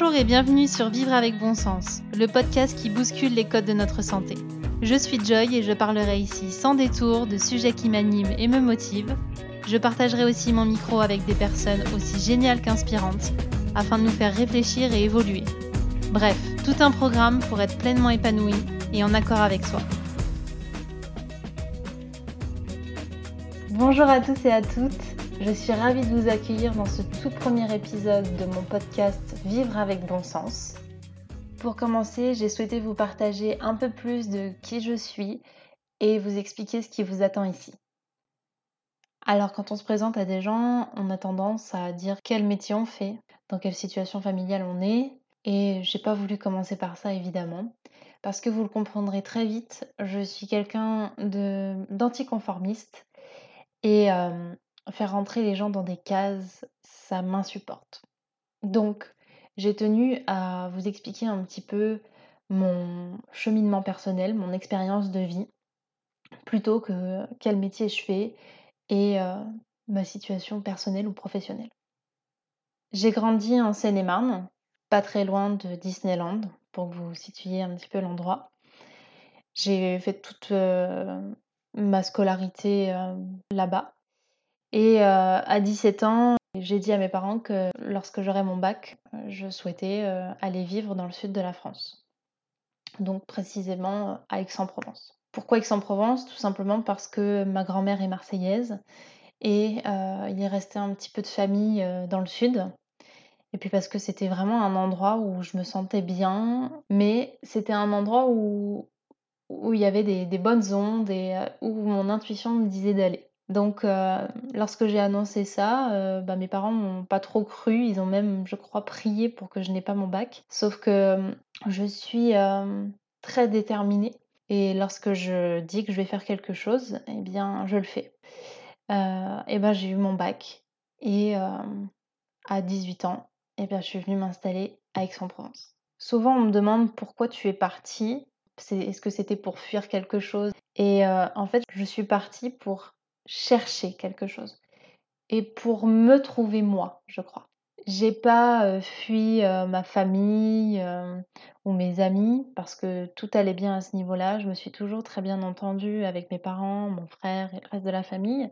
Bonjour et bienvenue sur Vivre avec bon sens, le podcast qui bouscule les codes de notre santé. Je suis Joy et je parlerai ici sans détour de sujets qui m'animent et me motivent. Je partagerai aussi mon micro avec des personnes aussi géniales qu'inspirantes afin de nous faire réfléchir et évoluer. Bref, tout un programme pour être pleinement épanoui et en accord avec soi. Bonjour à tous et à toutes, je suis ravie de vous accueillir dans ce tout premier épisode de mon podcast Vivre avec bon sens. Pour commencer, j'ai souhaité vous partager un peu plus de qui je suis et vous expliquer ce qui vous attend ici. Alors quand on se présente à des gens, on a tendance à dire quel métier on fait, dans quelle situation familiale on est, et j'ai pas voulu commencer par ça évidemment, parce que vous le comprendrez très vite, je suis quelqu'un d'anticonformiste et euh, faire rentrer les gens dans des cases, ça m'insupporte. Donc, j'ai tenu à vous expliquer un petit peu mon cheminement personnel, mon expérience de vie, plutôt que quel métier je fais et euh, ma situation personnelle ou professionnelle. J'ai grandi en Seine-et-Marne, pas très loin de Disneyland, pour que vous situiez un petit peu l'endroit. J'ai fait toute euh, ma scolarité euh, là-bas. Et à 17 ans, j'ai dit à mes parents que lorsque j'aurais mon bac, je souhaitais aller vivre dans le sud de la France. Donc précisément à Aix-en-Provence. Pourquoi Aix-en-Provence? Tout simplement parce que ma grand-mère est marseillaise et il est resté un petit peu de famille dans le sud. Et puis parce que c'était vraiment un endroit où je me sentais bien, mais c'était un endroit où, où il y avait des, bonnes ondes et où mon intuition me disait d'aller. Donc, euh, lorsque j'ai annoncé ça, euh, bah, mes parents m'ont pas trop cru. Ils ont même, je crois, prié pour que je n'ai pas mon bac. Sauf que euh, je suis très déterminée. Et lorsque je dis que je vais faire quelque chose, eh bien, je le fais. et ben, j'ai eu mon bac. Et à 18 ans, eh bien, je suis venue m'installer à Aix-en-Provence. Souvent, on me demande pourquoi tu es partie. Est-ce que c'était pour fuir quelque chose? Et en fait, je suis partie pour chercher quelque chose et pour me trouver moi, je crois. J'ai pas fui ma famille ou mes amis parce que tout allait bien à ce niveau-là. Je me suis toujours très bien entendue avec mes parents, mon frère et le reste de la famille,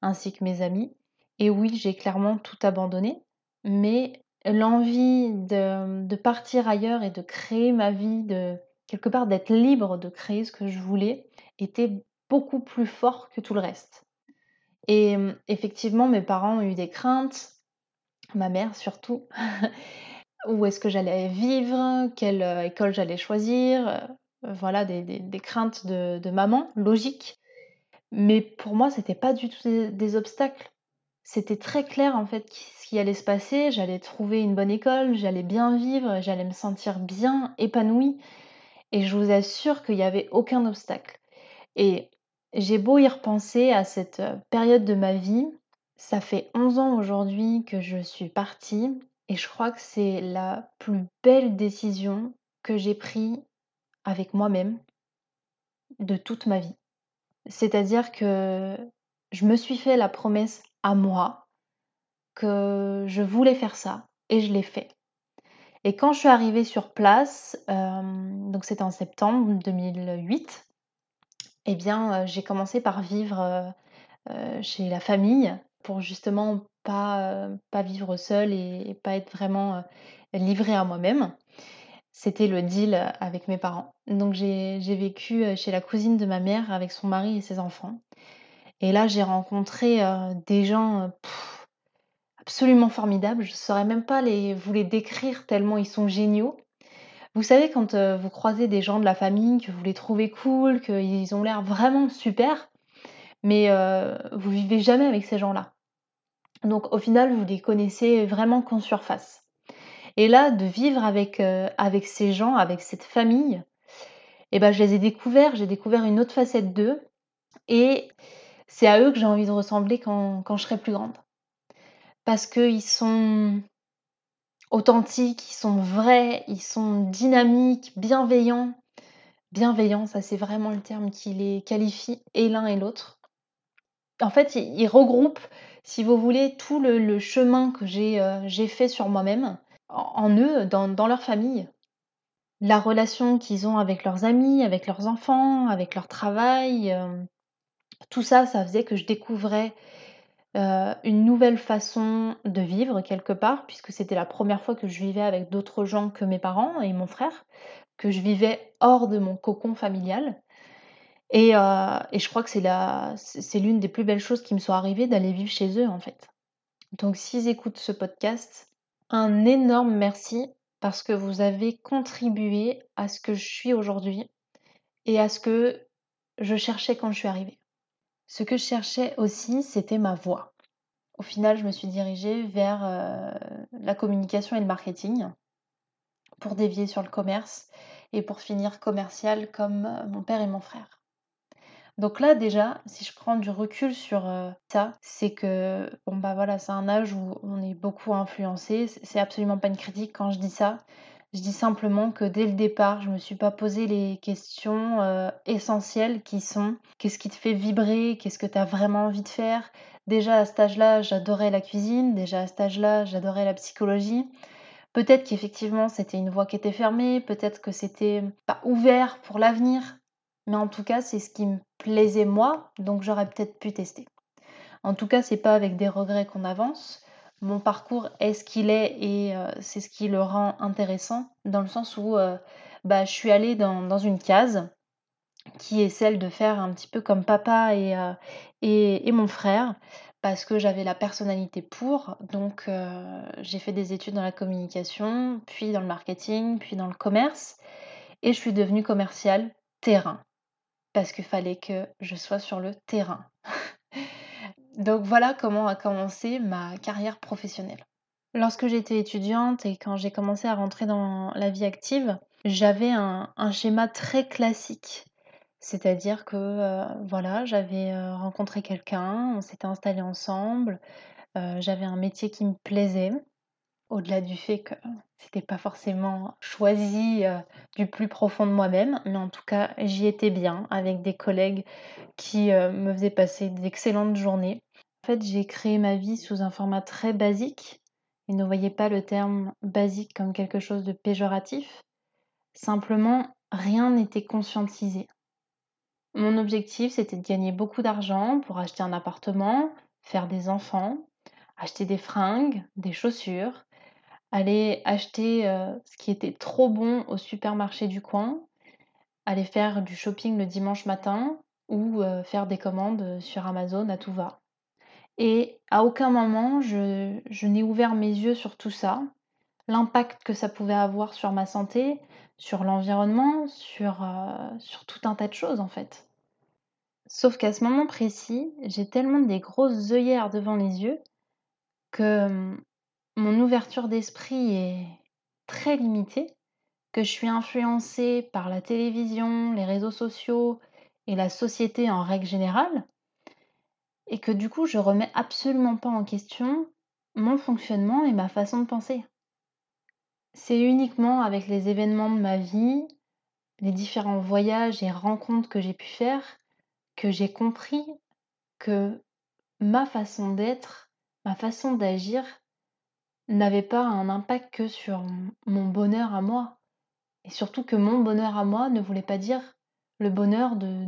ainsi que mes amis. Et oui, j'ai clairement tout abandonné, mais l'envie de, de, partir ailleurs et de créer ma vie, de quelque part d'être libre de créer ce que je voulais, était beaucoup plus fort que tout le reste. Et effectivement, mes parents ont eu des craintes, ma mère surtout, où est-ce que j'allais vivre, quelle école j'allais choisir, voilà, des, craintes de, maman, logique. Mais pour moi, c'était pas du tout des, obstacles. C'était très clair en fait ce qui allait se passer. J'allais trouver une bonne école, j'allais bien vivre, j'allais me sentir bien, épanouie. Et je vous assure qu'il n'y avait aucun obstacle. Et j'ai beau y repenser à cette période de ma vie, ça fait 11 ans aujourd'hui que je suis partie et je crois que c'est la plus belle décision que j'ai prise avec moi-même de toute ma vie. C'est-à-dire que je me suis fait la promesse à moi que je voulais faire ça et je l'ai fait. Et quand je suis arrivée sur place, donc c'était en septembre 2008, eh bien, j'ai commencé par vivre chez la famille pour justement pas, pas vivre seule et, pas être vraiment livrée à moi-même. C'était le deal avec mes parents. Donc j'ai vécu chez la cousine de ma mère avec son mari et ses enfants. Et là, j'ai rencontré des gens absolument formidables. Je ne saurais même pas les, vous les décrire tellement ils sont géniaux. Vous savez, quand vous croisez des gens de la famille, que vous les trouvez cool, qu'ils ont l'air vraiment super, mais vous vivez jamais avec ces gens-là. Donc au final, vous les connaissez vraiment qu'en surface. Et là, de vivre avec, avec ces gens, avec cette famille, eh ben, je les ai découverts, j'ai découvert une autre facette d'eux, et c'est à eux que j'ai envie de ressembler quand, quand je serai plus grande. Parce qu'ils sont authentiques, ils sont vrais, ils sont dynamiques, bienveillants. Bienveillants, ça c'est vraiment le terme qui les qualifie et l'un et l'autre. En fait, ils regroupent, si vous voulez, tout le, chemin que euh, j'ai fait sur moi-même en eux, dans, leur famille. La relation qu'ils ont avec leurs amis, avec leurs enfants, avec leur travail, euh, tout ça, ça faisait que je découvrais euh, une nouvelle façon de vivre quelque part, puisque c'était la première fois que je vivais avec d'autres gens que mes parents et mon frère, que je vivais hors de mon cocon familial. Et, euh, et je crois que c'est l'une des plus belles choses qui me sont arrivées d'aller vivre chez eux en fait. Donc s'ils écoutent ce podcast, un énorme merci parce que vous avez contribué à ce que je suis aujourd'hui et à ce que je cherchais quand je suis arrivée. Ce que je cherchais aussi, c'était ma voix. Au final, je me suis dirigée vers euh, la communication et le marketing pour dévier sur le commerce et pour finir commercial comme euh, mon père et mon frère. Donc là déjà, si je prends du recul sur euh, ça, c'est que bon bah voilà, c'est un âge où on est beaucoup influencé. C'est absolument pas une critique quand je dis ça. Je dis simplement que dès le départ, je me suis pas posé les questions euh, essentielles qui sont qu'est-ce qui te fait vibrer, qu'est-ce que tu as vraiment envie de faire. Déjà à cet âge-là, j'adorais la cuisine, déjà à cet âge-là, j'adorais la psychologie. Peut-être qu'effectivement c'était une voie qui était fermée, peut-être que c'était pas ouvert pour l'avenir, mais en tout cas, c'est ce qui me plaisait moi, donc j'aurais peut-être pu tester. En tout cas, c'est pas avec des regrets qu'on avance. Mon parcours est ce qu'il est et euh, c'est ce qui le rend intéressant, dans le sens où euh, bah, je suis allée dans, une case qui est celle de faire un petit peu comme papa et, euh, et, mon frère, parce que j'avais la personnalité pour. Donc j'ai fait des études dans la communication, puis dans le marketing, puis dans le commerce, et je suis devenue commerciale terrain parce qu'il fallait que je sois sur le terrain. Donc voilà comment a commencé ma carrière professionnelle. Lorsque j'étais étudiante et quand j'ai commencé à rentrer dans la vie active, j'avais un, schéma très classique. C'est-à-dire que euh, voilà, j'avais euh, rencontré quelqu'un, on s'était installé ensemble, euh, j'avais un métier qui me plaisait, au-delà du fait que c'était pas forcément choisi du plus profond de moi-même, mais en tout cas, j'y étais bien avec des collègues qui me faisaient passer d'excellentes journées. Fait, j'ai créé ma vie sous un format très basique et ne voyez pas le terme basique comme quelque chose de péjoratif. Simplement, rien n'était conscientisé. Mon objectif, c'était de gagner beaucoup d'argent pour acheter un appartement, faire des enfants, acheter des fringues, des chaussures, aller acheter ce qui était trop bon au supermarché du coin, aller faire du shopping le dimanche matin ou faire des commandes sur Amazon à tout va. Et à aucun moment je, n'ai ouvert mes yeux sur tout ça, l'impact que ça pouvait avoir sur ma santé, sur l'environnement, sur, sur tout un tas de choses en fait. Sauf qu'à ce moment précis, j'ai tellement des grosses œillères devant les yeux que mon ouverture d'esprit est très limitée, que je suis influencée par la télévision, les réseaux sociaux et la société en règle générale, et que du coup je remets absolument pas en question mon fonctionnement et ma façon de penser. C'est uniquement avec les événements de ma vie, les différents voyages et rencontres que j'ai pu faire, que j'ai compris que ma façon d'être, ma façon d'agir n'avait pas un impact que sur mon bonheur à moi. Et surtout que mon bonheur à moi ne voulait pas dire le bonheur de,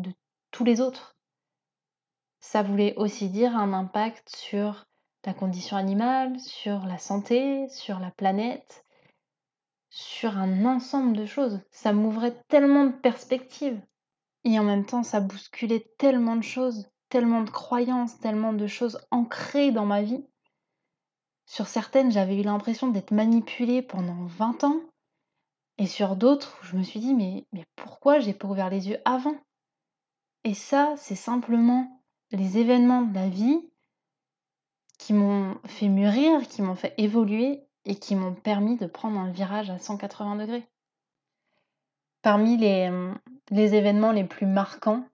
tous les autres. Ça voulait aussi dire un impact sur la condition animale, sur la santé, sur la planète, sur un ensemble de choses. Ça m'ouvrait tellement de perspectives. Et en même temps, ça bousculait tellement de choses, tellement de croyances, tellement de choses ancrées dans ma vie sur certaines, j'avais eu l'impression d'être manipulée pendant 20 ans. Et sur d'autres, je me suis dit, mais, mais pourquoi j'ai pas ouvert les yeux avant? Et ça, c'est simplement les événements de la vie qui m'ont fait mûrir, qui m'ont fait évoluer et qui m'ont permis de prendre un virage à 180 degrés. Parmi les, les événements les plus marquants,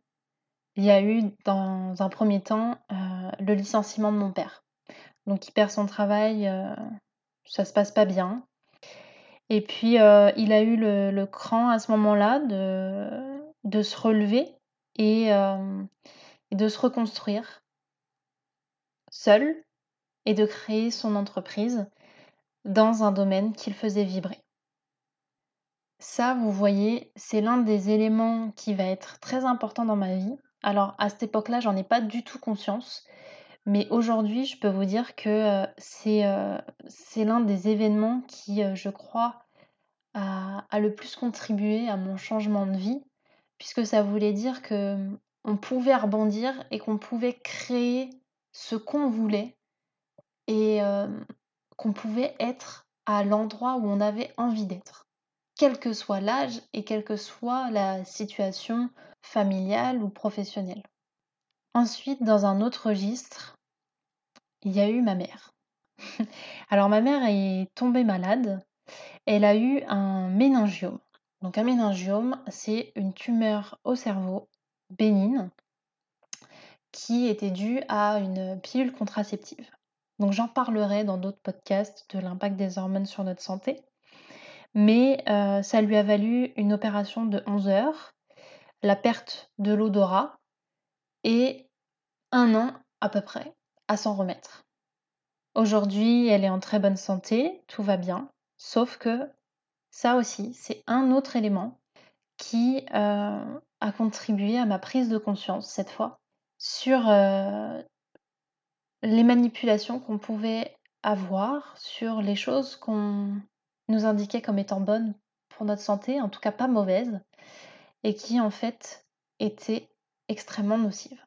il y a eu dans un premier temps euh, le licenciement de mon père. Donc il perd son travail, euh, ça se passe pas bien. Et puis euh, il a eu le, cran à ce moment-là de, de se relever et, euh, de se reconstruire seul et de créer son entreprise dans un domaine qu'il faisait vibrer. Ça, vous voyez, c'est l'un des éléments qui va être très important dans ma vie. Alors à cette époque-là, j'en ai pas du tout conscience, mais aujourd'hui, je peux vous dire que euh, euh, c'est l'un des événements qui, euh, je crois, a, le plus contribué à mon changement de vie, puisque ça voulait dire que pouvait rebondir et qu'on pouvait créer ce qu'on voulait et qu'on pouvait être à l'endroit où on avait envie d'être, quel que soit l'âge et quelle que soit la situation familiale ou professionnelle. Ensuite, dans un autre registre, il y a eu ma mère. Alors ma mère est tombée malade, elle a eu un méningiome. Donc un méningiome, c'est une tumeur au cerveau bénigne qui était due à une pilule contraceptive. Donc j'en parlerai dans d'autres podcasts de l'impact des hormones sur notre santé. Mais euh, ça lui a valu une opération de 11 heures, la perte de l'odorat et un an à peu près à s'en remettre. Aujourd'hui, elle est en très bonne santé, tout va bien, sauf que ça aussi, c'est un autre élément qui euh, a contribué à ma prise de conscience cette fois sur euh, les manipulations qu'on pouvait avoir, sur les choses qu'on nous indiquait comme étant bonnes pour notre santé, en tout cas pas mauvaises, et qui en fait étaient extrêmement nocives.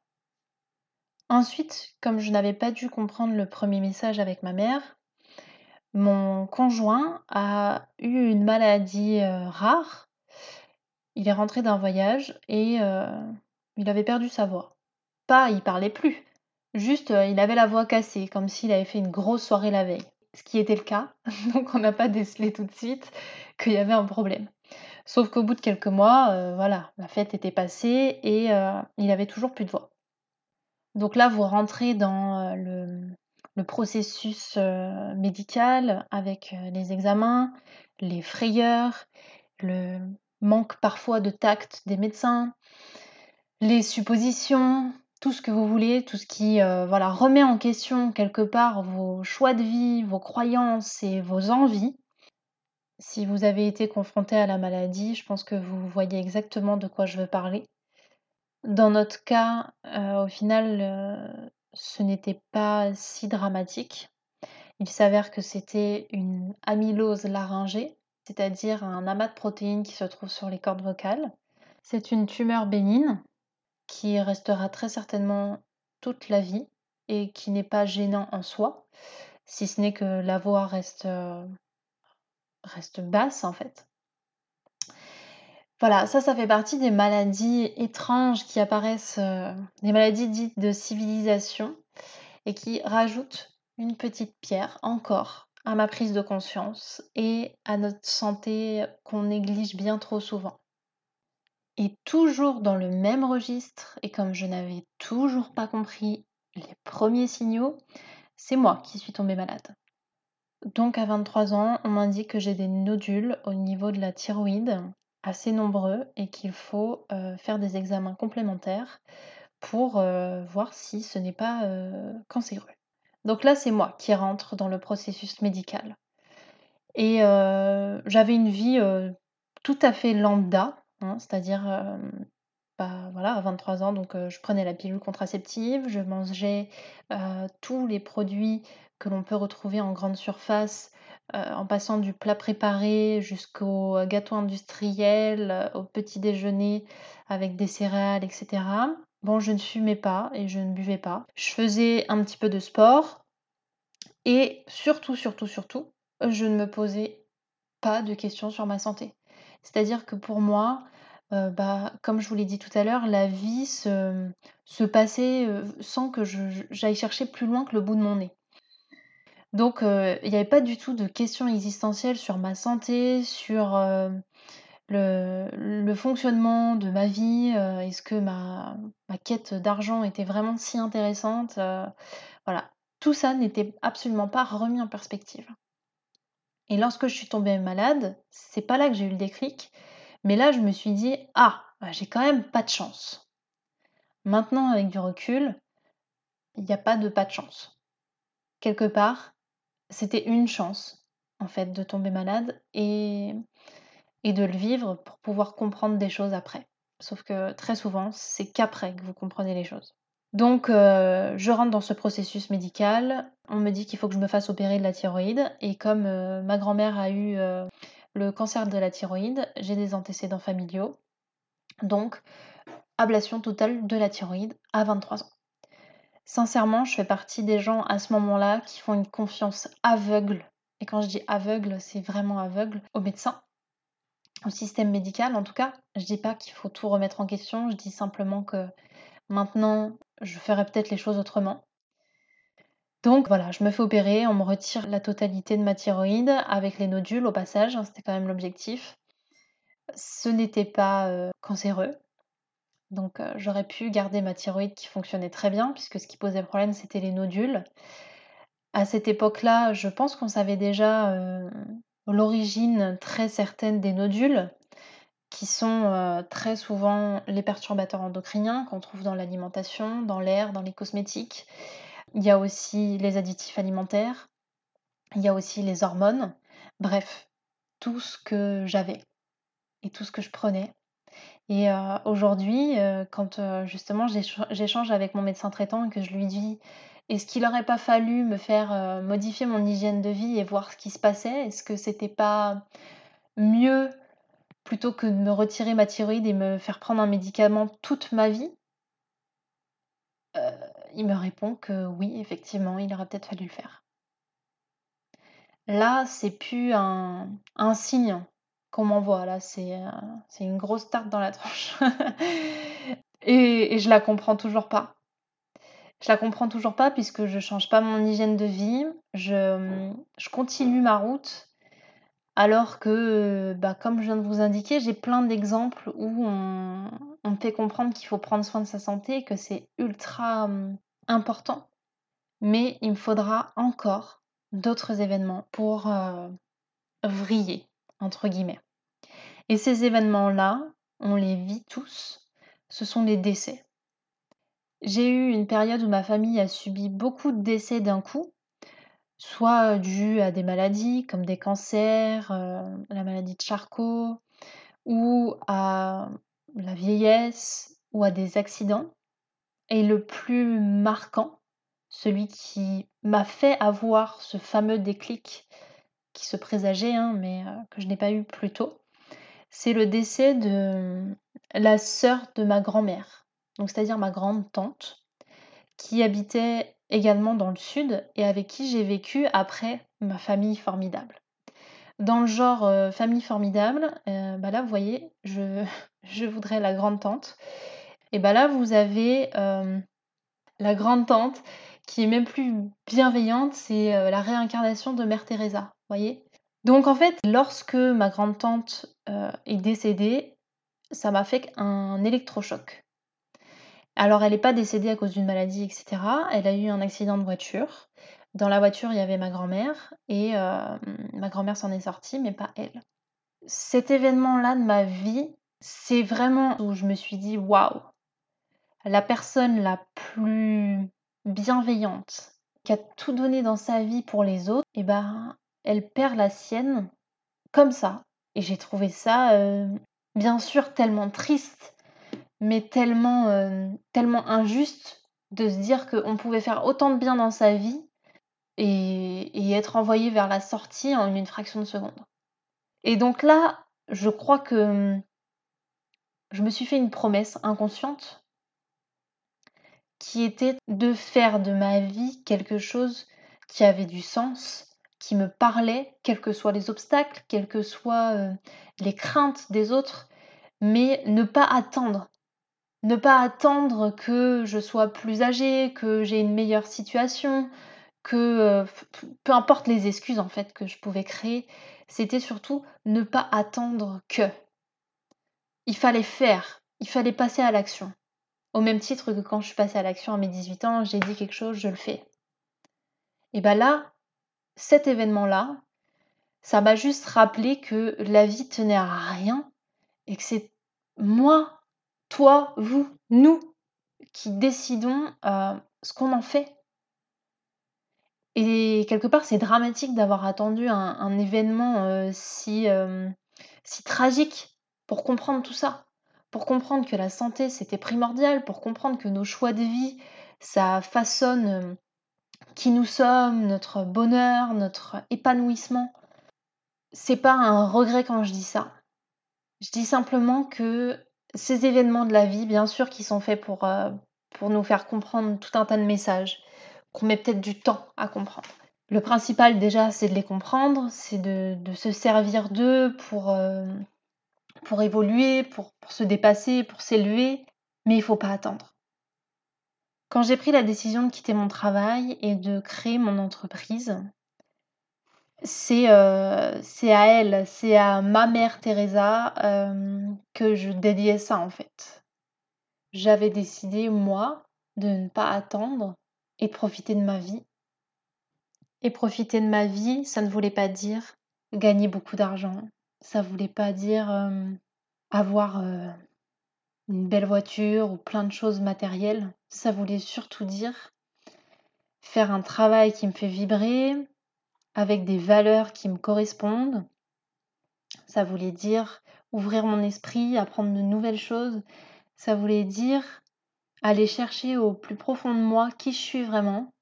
Ensuite, comme je n'avais pas dû comprendre le premier message avec ma mère, mon conjoint a eu une maladie euh, rare il est rentré d'un voyage et euh, il avait perdu sa voix. Pas, il parlait plus. Juste, euh, il avait la voix cassée, comme s'il avait fait une grosse soirée la veille. Ce qui était le cas, donc on n'a pas décelé tout de suite qu'il y avait un problème. Sauf qu'au bout de quelques mois, euh, voilà, la fête était passée et il avait toujours plus de voix. Donc là, vous rentrez dans le, le, processus médical avec les examens, les frayeurs, le, manque parfois de tact des médecins, les suppositions, tout ce que vous voulez, tout ce qui euh, voilà, remet en question quelque part vos choix de vie, vos croyances et vos envies. Si vous avez été confronté à la maladie, je pense que vous voyez exactement de quoi je veux parler. Dans notre cas, euh, au final, euh, ce n'était pas si dramatique. Il s'avère que c'était une amylose laryngée, c'est-à-dire un amas de protéines qui se trouve sur les cordes vocales. C'est une tumeur bénigne qui restera très certainement toute la vie et qui n'est pas gênant en soi, si ce n'est que la voix reste, euh, basse en fait. Voilà, ça, ça fait partie des maladies étranges qui apparaissent, euh, des maladies dites de civilisation et qui rajoutent une petite pierre encore à ma prise de conscience et à notre santé qu'on néglige bien trop souvent. Et toujours dans le même registre, et comme je n'avais toujours pas compris les premiers signaux, c'est moi qui suis tombée malade. Donc à 23 ans, on m'indique que j'ai des nodules au niveau de la thyroïde, assez nombreux, et qu'il faut euh, faire des examens complémentaires pour euh, voir si ce n'est pas euh, cancéreux. Donc là, c'est moi qui rentre dans le processus médical. Et euh, j'avais une vie euh, tout à fait lambda, hein, c'est-à-dire euh, bah, voilà, à 23 ans, donc je prenais la pilule contraceptive, je mangeais tous les produits que l'on peut retrouver en grande surface, en passant du plat préparé jusqu'au gâteau industriel, au petit déjeuner avec des céréales, etc. Bon, je ne fumais pas et je ne buvais pas. Je faisais un petit peu de sport et surtout, surtout, surtout, je ne me posais pas de questions sur ma santé. C'est-à-dire que pour moi, euh, bah, comme je vous l'ai dit tout à l'heure, la vie se, passait euh, sans que j'aille chercher plus loin que le bout de mon nez. Donc, euh, il n'y avait pas du tout de questions existentielles sur ma santé, sur le, fonctionnement de ma vie, euh, est-ce que ma, quête d'argent était vraiment si intéressante euh, Voilà, tout ça n'était absolument pas remis en perspective. Et lorsque je suis tombée malade, c'est pas là que j'ai eu le déclic, mais là je me suis dit ah, bah, j'ai quand même pas de chance. Maintenant, avec du recul, il n'y a pas de pas de chance. Quelque part, c'était une chance en fait, de tomber malade et, et de le vivre pour pouvoir comprendre des choses après. Sauf que très souvent, c'est qu'après que vous comprenez les choses. Donc, euh, je rentre dans ce processus médical. On me dit qu'il faut que je me fasse opérer de la thyroïde. Et comme euh, ma grand-mère a eu euh, le cancer de la thyroïde, j'ai des antécédents familiaux. Donc, ablation totale de la thyroïde à 23 ans. Sincèrement, je fais partie des gens à ce moment-là qui font une confiance aveugle. Et quand je dis aveugle, c'est vraiment aveugle aux médecins, au système médical en tout cas. Je dis pas qu'il faut tout remettre en question, je dis simplement que maintenant, je ferai peut-être les choses autrement. Donc voilà, je me fais opérer, on me retire la totalité de ma thyroïde avec les nodules au passage, hein, c'était quand même l'objectif. Ce n'était pas euh, cancéreux, donc euh, j'aurais pu garder ma thyroïde qui fonctionnait très bien, puisque ce qui posait problème, c'était les nodules. À cette époque-là, je pense qu'on savait déjà euh, l'origine très certaine des nodules, qui sont euh, très souvent les perturbateurs endocriniens qu'on trouve dans l'alimentation, dans l'air, dans les cosmétiques. Il y a aussi les additifs alimentaires, il y a aussi les hormones, bref, tout ce que j'avais et tout ce que je prenais. Et aujourd'hui, quand justement j'échange avec mon médecin traitant et que je lui dis est-ce qu'il n'aurait pas fallu me faire modifier mon hygiène de vie et voir ce qui se passait? Est-ce que c'était pas mieux plutôt que de me retirer ma thyroïde et me faire prendre un médicament toute ma vie? Il me répond que oui, effectivement, il aurait peut-être fallu le faire. Là, c'est plus un, signe qu'on m'envoie. Là, c'est euh, c'est une grosse tarte dans la tranche. et, je la comprends toujours pas. Je la comprends toujours pas puisque je change pas mon hygiène de vie. Je, continue ma route. Alors que, bah, comme je viens de vous indiquer, j'ai plein d'exemples où on, on me fait comprendre qu'il faut prendre soin de sa santé et que c'est ultra hum, important. Mais il me faudra encore d'autres événements pour euh, vriller entre guillemets. Et ces événements-là, on les vit tous, ce sont les décès. J'ai eu une période où ma famille a subi beaucoup de décès d'un coup, soit dû à des maladies comme des cancers, euh, la maladie de Charcot, ou à la vieillesse, ou à des accidents. Et le plus marquant, celui qui m'a fait avoir ce fameux déclic qui se présageait, hein, mais euh, que je n'ai pas eu plus tôt, c'est le décès de la sœur de ma grand-mère, donc c'est-à-dire ma grande tante, qui habitait également dans le sud et avec qui j'ai vécu après ma famille formidable. Dans le genre euh, famille formidable, euh, bah là vous voyez, je, je voudrais la grande tante. Et bah là vous avez la grande tante qui est même plus bienveillante, c'est la réincarnation de Mère Teresa voyez Donc en fait, lorsque ma grande-tante euh, est décédée, ça m'a fait un électrochoc. Alors elle n'est pas décédée à cause d'une maladie, etc. Elle a eu un accident de voiture. Dans la voiture, il y avait ma grand-mère et euh, ma grand-mère s'en est sortie, mais pas elle. Cet événement-là de ma vie, c'est vraiment où je me suis dit waouh, la personne la plus bienveillante, qui a tout donné dans sa vie pour les autres, et eh ben elle perd la sienne comme ça. Et j'ai trouvé ça, euh, bien sûr, tellement triste, mais tellement, euh, tellement injuste de se dire qu'on pouvait faire autant de bien dans sa vie et, être envoyé vers la sortie en une fraction de seconde. Et donc là, je crois que je me suis fait une promesse inconsciente qui était de faire de ma vie quelque chose qui avait du sens qui me parlait, quels que soient les obstacles, quelles que soient euh, les craintes des autres, mais ne pas attendre. Ne pas attendre que je sois plus âgée, que j'ai une meilleure situation, que euh, peu importe les excuses en fait que je pouvais créer, c'était surtout ne pas attendre que. Il fallait faire, il fallait passer à l'action. Au même titre que quand je suis passée à l'action à mes 18 ans, j'ai dit quelque chose, je le fais. Et bien là, cet événement-là, ça m'a juste rappelé que la vie tenait à rien et que c'est moi, toi, vous, nous qui décidons euh, ce qu'on en fait. Et quelque part, c'est dramatique d'avoir attendu un, événement euh, si, euh, si tragique pour comprendre tout ça, pour comprendre que la santé, c'était primordial, pour comprendre que nos choix de vie, ça façonne qui nous sommes, notre bonheur, notre épanouissement. C'est pas un regret quand je dis ça. Je dis simplement que ces événements de la vie, bien sûr, qui sont faits pour, pour nous faire comprendre tout un tas de messages qu'on met peut-être du temps à comprendre. Le principal déjà, c'est de les comprendre, c'est de, se servir d'eux pour, euh, pour évoluer, pour, pour, se dépasser, pour s'élever, mais il ne faut pas attendre. Quand j'ai pris la décision de quitter mon travail et de créer mon entreprise, c'est euh, à elle, c'est à ma mère Teresa euh, que je dédiais ça en fait. J'avais décidé, moi, de ne pas attendre et profiter de ma vie. Et profiter de ma vie, ça ne voulait pas dire gagner beaucoup d'argent. Ça voulait pas dire avoir une belle voiture ou plein de choses matérielles. Ça voulait surtout dire faire un travail qui me fait vibrer, avec des valeurs qui me correspondent. Ça voulait dire ouvrir mon esprit, apprendre de nouvelles choses. Ça voulait dire aller chercher au plus profond de moi qui je suis vraiment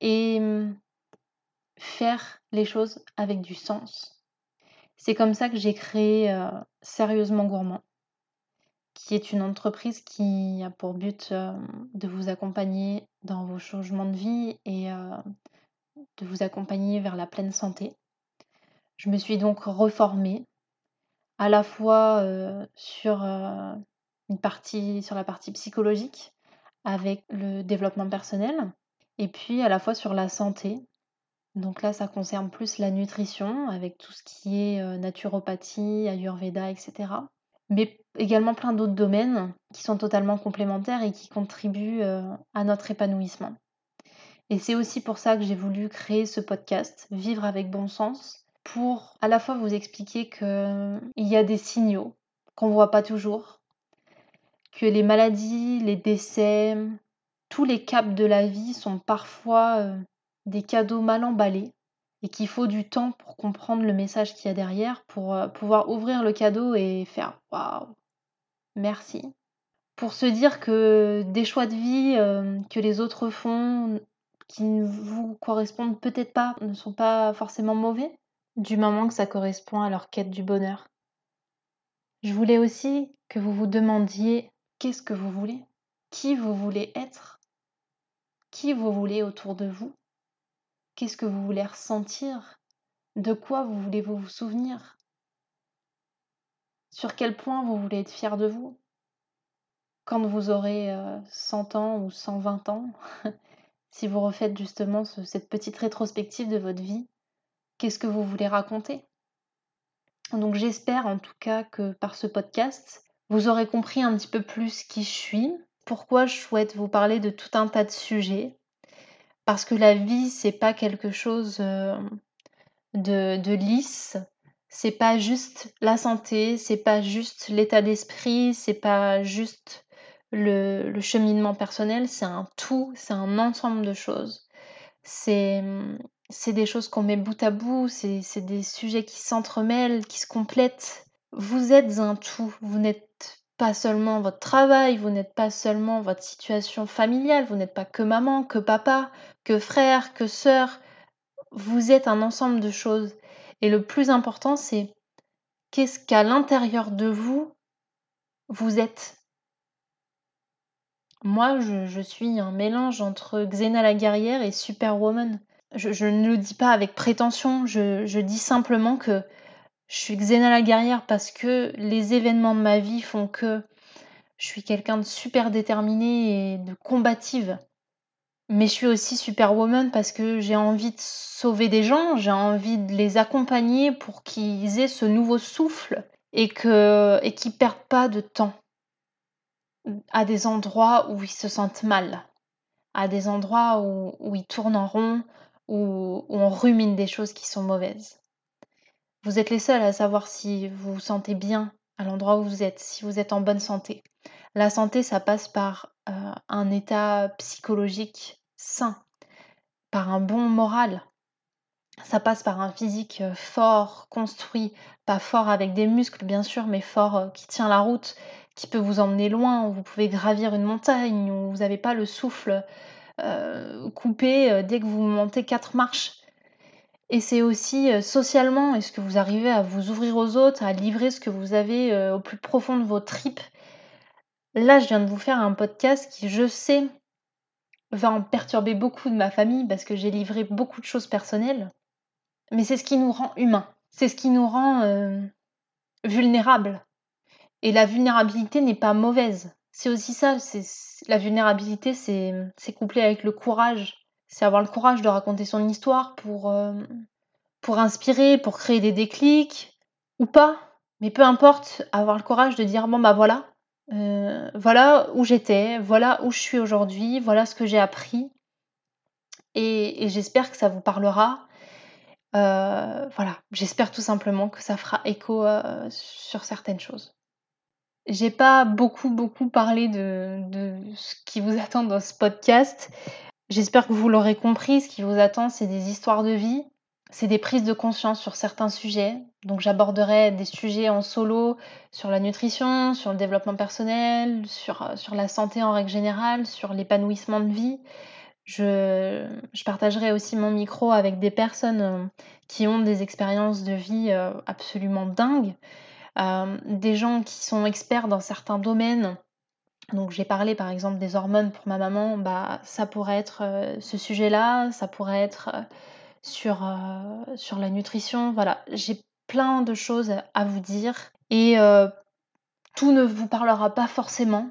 et mmh, faire les choses avec du sens. C'est comme ça que j'ai créé euh, Sérieusement Gourmand, qui est une entreprise qui a pour but euh, de vous accompagner dans vos changements de vie et euh, de vous accompagner vers la pleine santé. Je me suis donc reformée à la fois sur une partie sur la partie psychologique avec le développement personnel et puis à la fois sur la santé. Donc là, ça concerne plus la nutrition avec tout ce qui est naturopathie, ayurveda, etc. Mais également plein d'autres domaines qui sont totalement complémentaires et qui contribuent à notre épanouissement. Et c'est aussi pour ça que j'ai voulu créer ce podcast, Vivre avec bon sens, pour à la fois vous expliquer qu'il y a des signaux qu'on ne voit pas toujours, que les maladies, les décès, tous les caps de la vie sont parfois euh, des cadeaux mal emballés et qu'il faut du temps pour comprendre le message qu'il y a derrière, pour euh, pouvoir ouvrir le cadeau et faire waouh, merci. Pour se dire que des choix de vie euh, que les autres font, qui ne vous correspondent peut-être pas, ne sont pas forcément mauvais, du moment que ça correspond à leur quête du bonheur. Je voulais aussi que vous vous demandiez Qu'est-ce que vous voulez Qui vous voulez être Qui vous voulez autour de vous Qu'est-ce que vous voulez ressentir De quoi vous voulez vous souvenir Sur quel point vous voulez être fier de vous Quand vous aurez 100 euh, ans ou 120 ans, si vous refaites justement cette petite rétrospective de votre vie, qu'est-ce que vous voulez raconter? Donc j'espère en tout cas que par ce podcast, vous aurez compris un petit peu plus qui je suis, pourquoi je souhaite vous parler de tout un tas de sujets. Parce que la vie, c'est pas quelque chose euh, de, de lisse, c'est pas juste la santé, c'est pas juste l'état d'esprit, c'est pas juste le, le cheminement personnel, c'est un tout, c'est un ensemble de choses. C'est c'est des choses qu'on met bout à bout, c'est des sujets qui s'entremêlent, qui se complètent. Vous êtes un tout, vous n'êtes pas seulement votre travail, vous n'êtes pas seulement votre situation familiale, vous n'êtes pas que maman, que papa, que frère, que sœur. Vous êtes un ensemble de choses. Et le plus important, c'est qu'est-ce qu'à l'intérieur de vous, vous êtes. Moi, je, suis un mélange entre Xena la guerrière et Superwoman. Je, ne le dis pas avec prétention, je dis simplement que je suis Xena la guerrière parce que les événements de ma vie font que je suis quelqu'un de super déterminé et de combative. Mais je suis aussi superwoman parce que j'ai envie de sauver des gens, j'ai envie de les accompagner pour qu'ils aient ce nouveau souffle et que et perdent pas de temps à des endroits où ils se sentent mal, à des endroits où, ils tournent en rond, où on rumine des choses qui sont mauvaises. Vous êtes les seuls à savoir si vous vous sentez bien à l'endroit où vous êtes, si vous êtes en bonne santé. La santé, ça passe par euh, un état psychologique sain, par un bon moral. Ça passe par un physique euh, fort, construit, pas fort avec des muscles bien sûr, mais fort euh, qui tient la route, qui peut vous emmener loin, où vous pouvez gravir une montagne, où vous n'avez pas le souffle euh, coupé dès que vous montez quatre marches. Et c'est aussi socialement, est-ce que vous arrivez à vous ouvrir aux autres, à livrer ce que vous avez au plus profond de vos tripes? Là, je viens de vous faire un podcast qui, je sais, va en perturber beaucoup de ma famille parce que j'ai livré beaucoup de choses personnelles. Mais c'est ce qui nous rend humains. C'est ce qui nous rend euh, vulnérables. Et la vulnérabilité n'est pas mauvaise. C'est aussi ça. C'est, la vulnérabilité, c'est, couplé avec le courage. C'est avoir le courage de raconter son histoire pour, euh, pour inspirer, pour créer des déclics, ou pas. Mais peu importe, avoir le courage de dire bon bah voilà, euh, voilà où j'étais, voilà où je suis aujourd'hui, voilà ce que j'ai appris. Et, j'espère que ça vous parlera. Euh, voilà, j'espère tout simplement que ça fera écho sur certaines choses. J'ai pas beaucoup beaucoup parlé de, de, ce qui vous attend dans ce podcast. J'espère que vous l'aurez compris, ce qui vous attend, c'est des histoires de vie, c'est des prises de conscience sur certains sujets. Donc j'aborderai des sujets en solo sur la nutrition, sur le développement personnel, sur, euh, sur la santé en règle générale, sur l'épanouissement de vie. Je, partagerai aussi mon micro avec des personnes euh, qui ont des expériences de vie euh, absolument dingues, des gens qui sont experts dans certains domaines. Donc j'ai parlé par exemple des hormones pour ma maman, bah ça pourrait être ce sujet-là, ça pourrait être sur, euh, sur la nutrition. Voilà, j'ai plein de choses à vous dire et euh, tout ne vous parlera pas forcément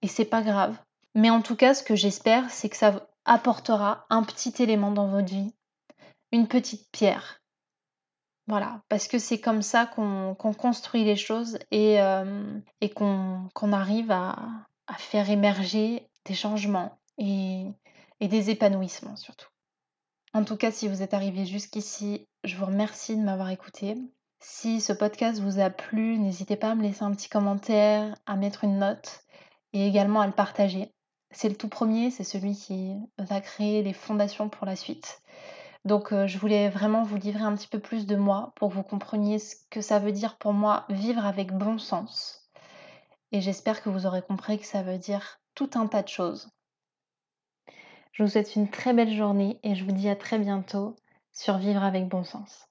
et c'est pas grave. Mais en tout cas, ce que j'espère, c'est que ça apportera un petit élément dans votre vie, une petite pierre. Voilà, parce que c'est comme ça qu'on construit les choses et, euh, qu'on arrive à, faire émerger des changements et, et des épanouissements surtout. En tout cas, si vous êtes arrivé jusqu'ici, je vous remercie de m'avoir écouté. Si ce podcast vous a plu, n'hésitez pas à me laisser un petit commentaire, à mettre une note et également à le partager. C'est le tout premier, c'est celui qui va créer les fondations pour la suite. Donc euh, je voulais vraiment vous livrer un petit peu plus de moi pour que vous compreniez ce que ça veut dire pour moi vivre avec bon sens. Et j'espère que vous aurez compris que ça veut dire tout un tas de choses. Je vous souhaite une très belle journée et je vous dis à très bientôt sur Vivre avec bon sens.